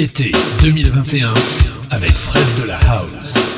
Été 2021 avec Fred de la House.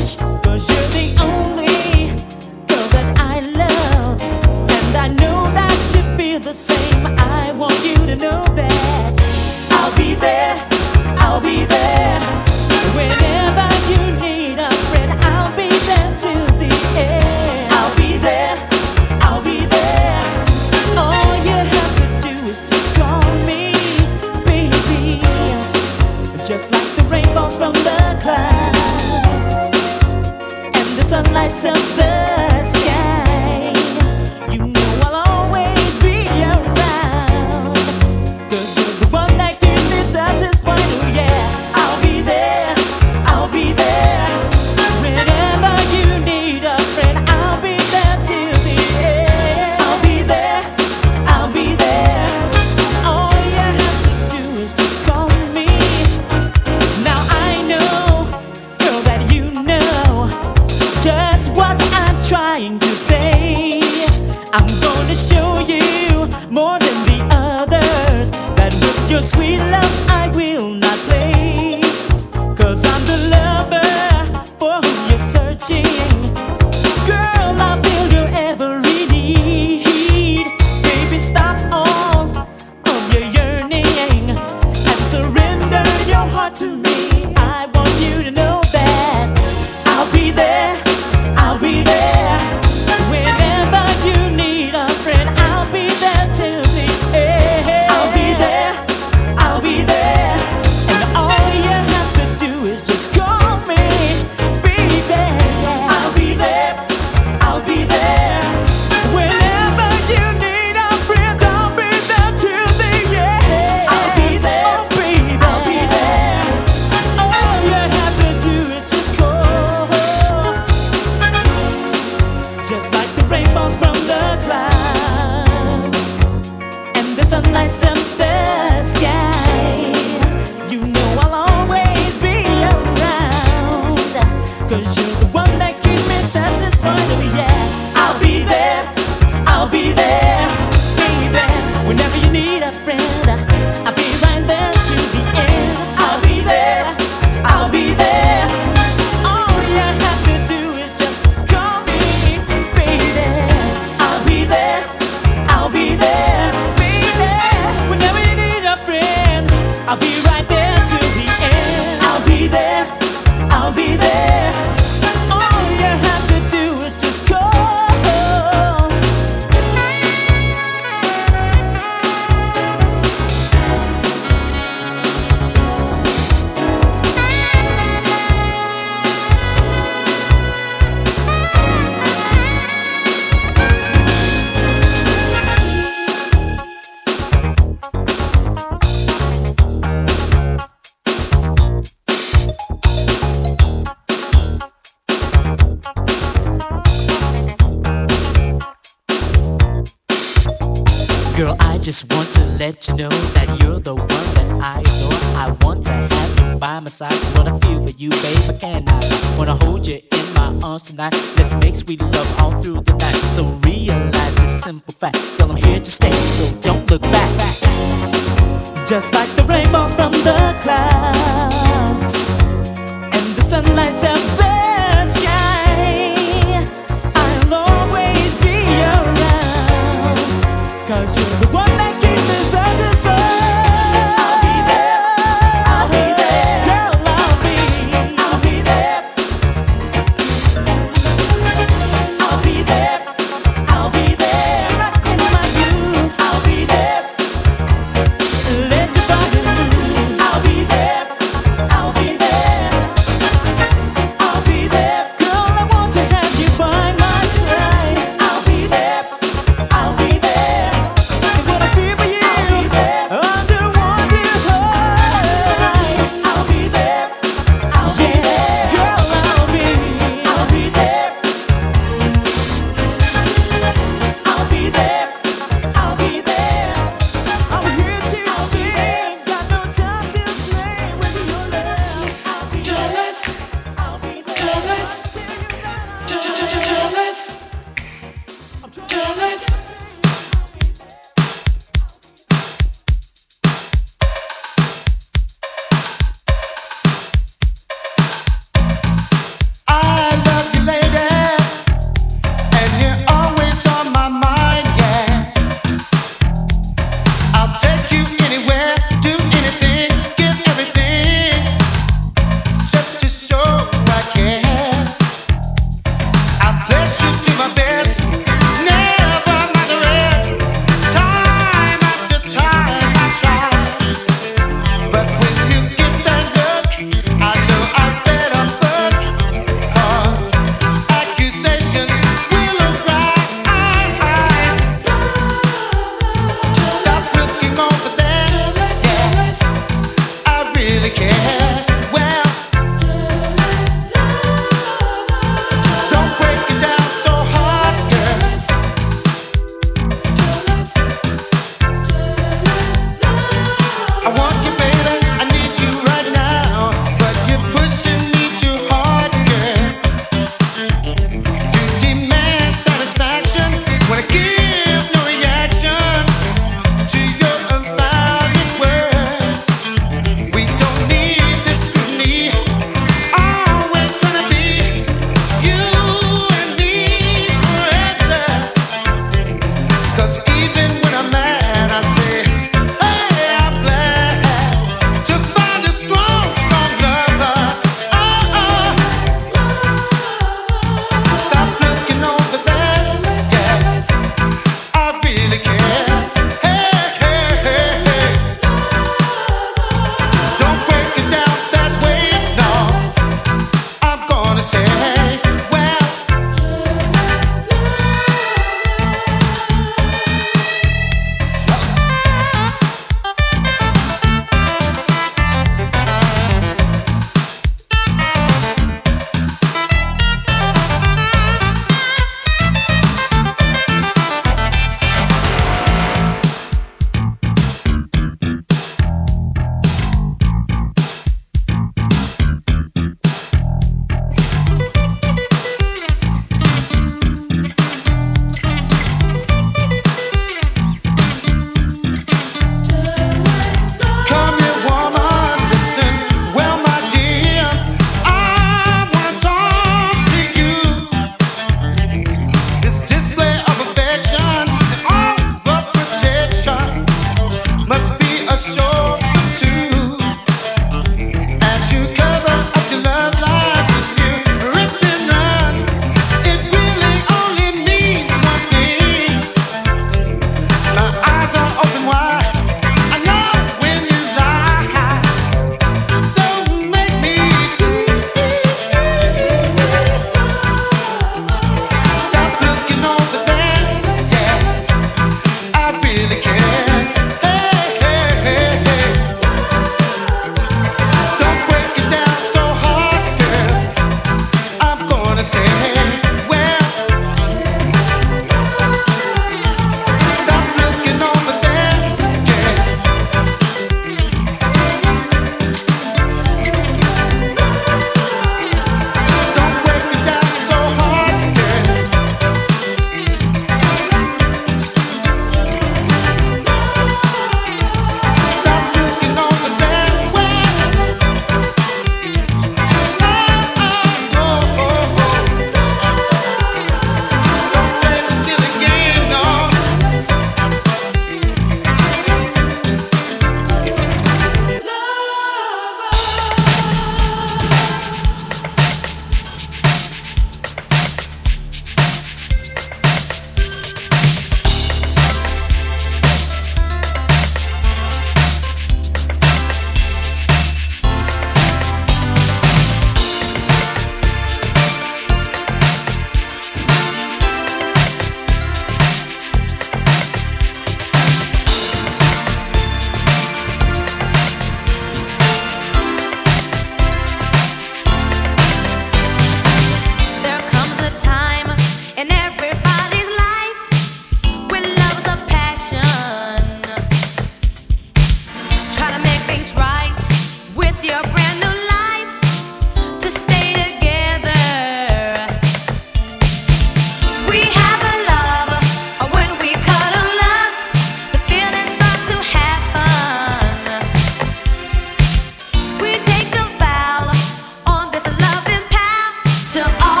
to all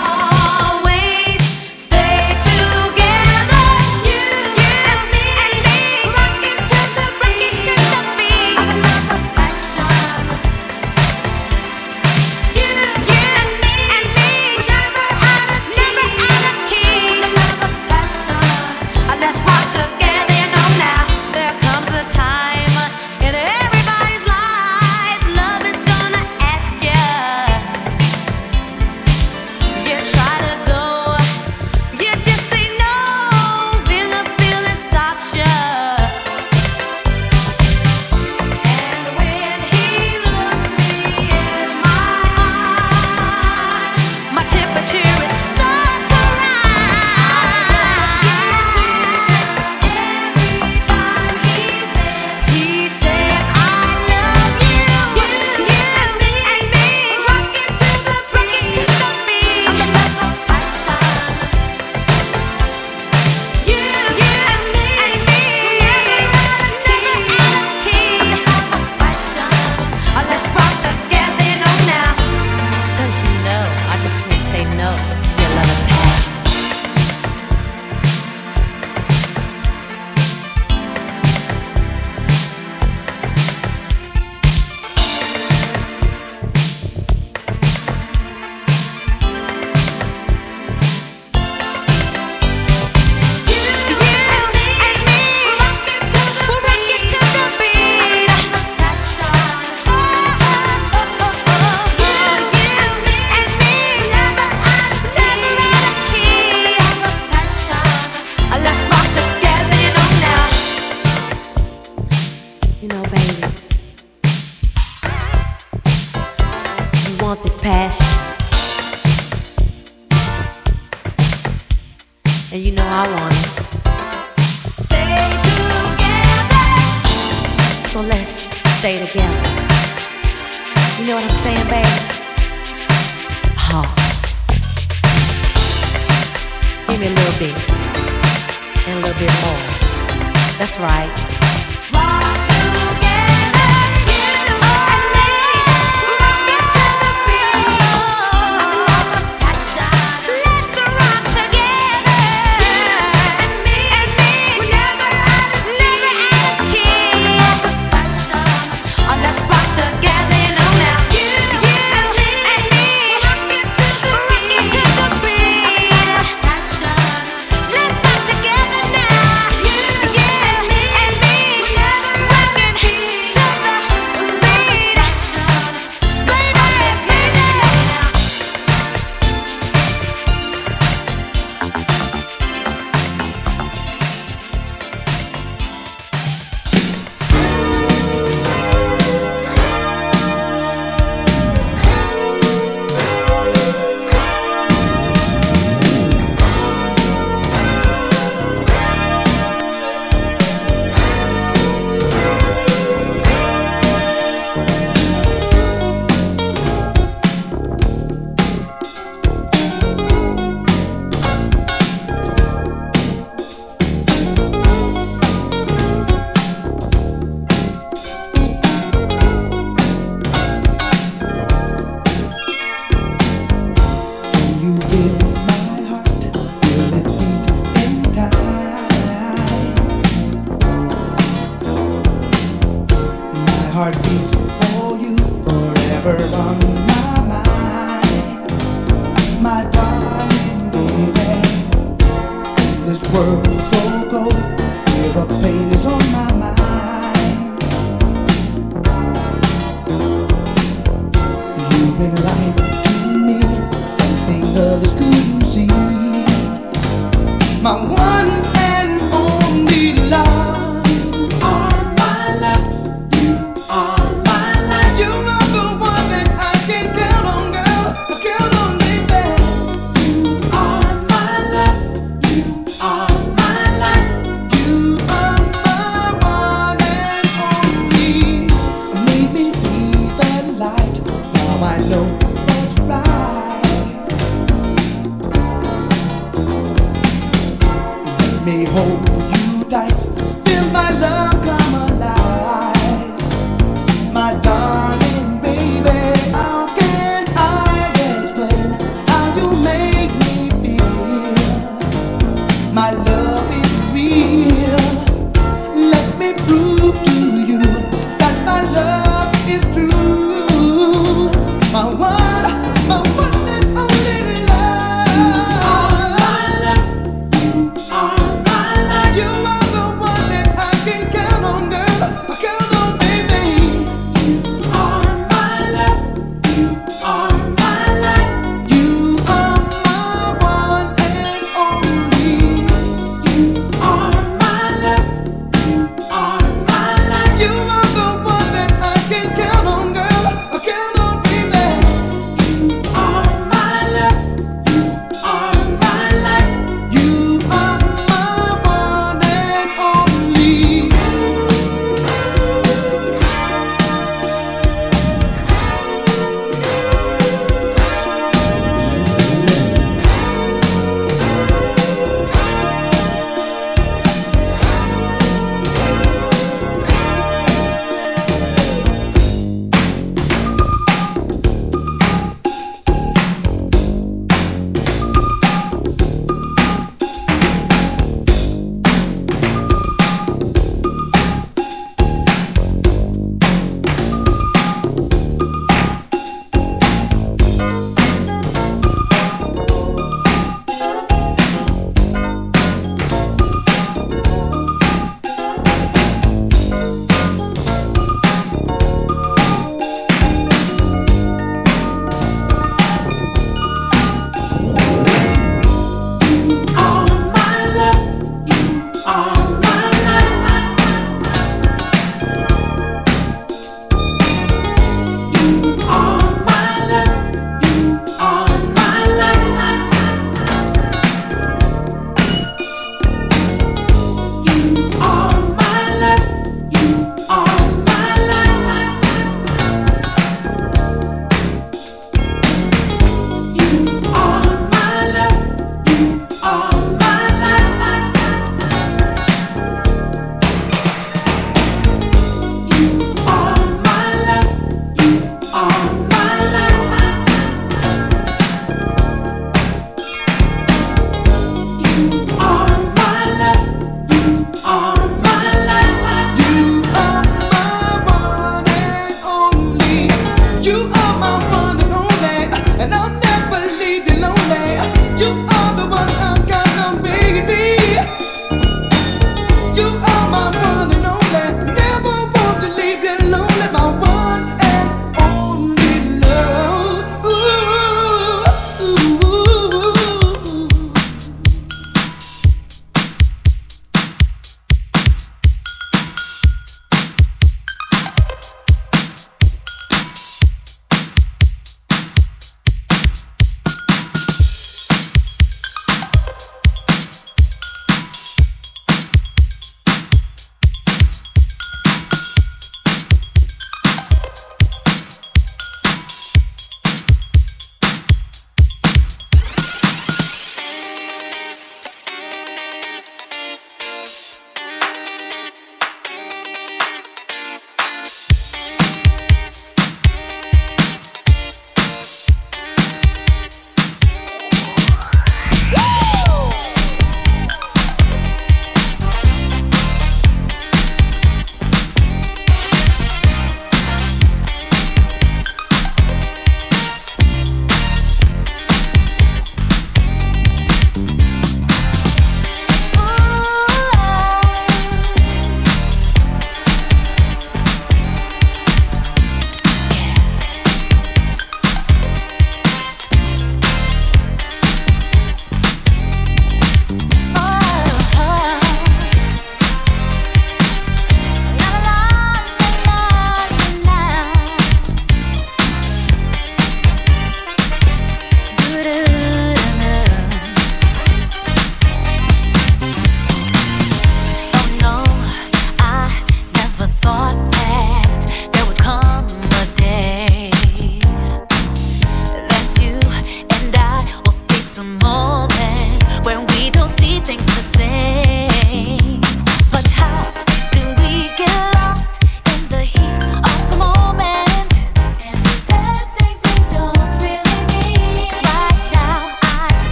what I'm saying, babe? Huh. Give me a little bit. And a little bit more. That's right.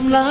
I'm lying.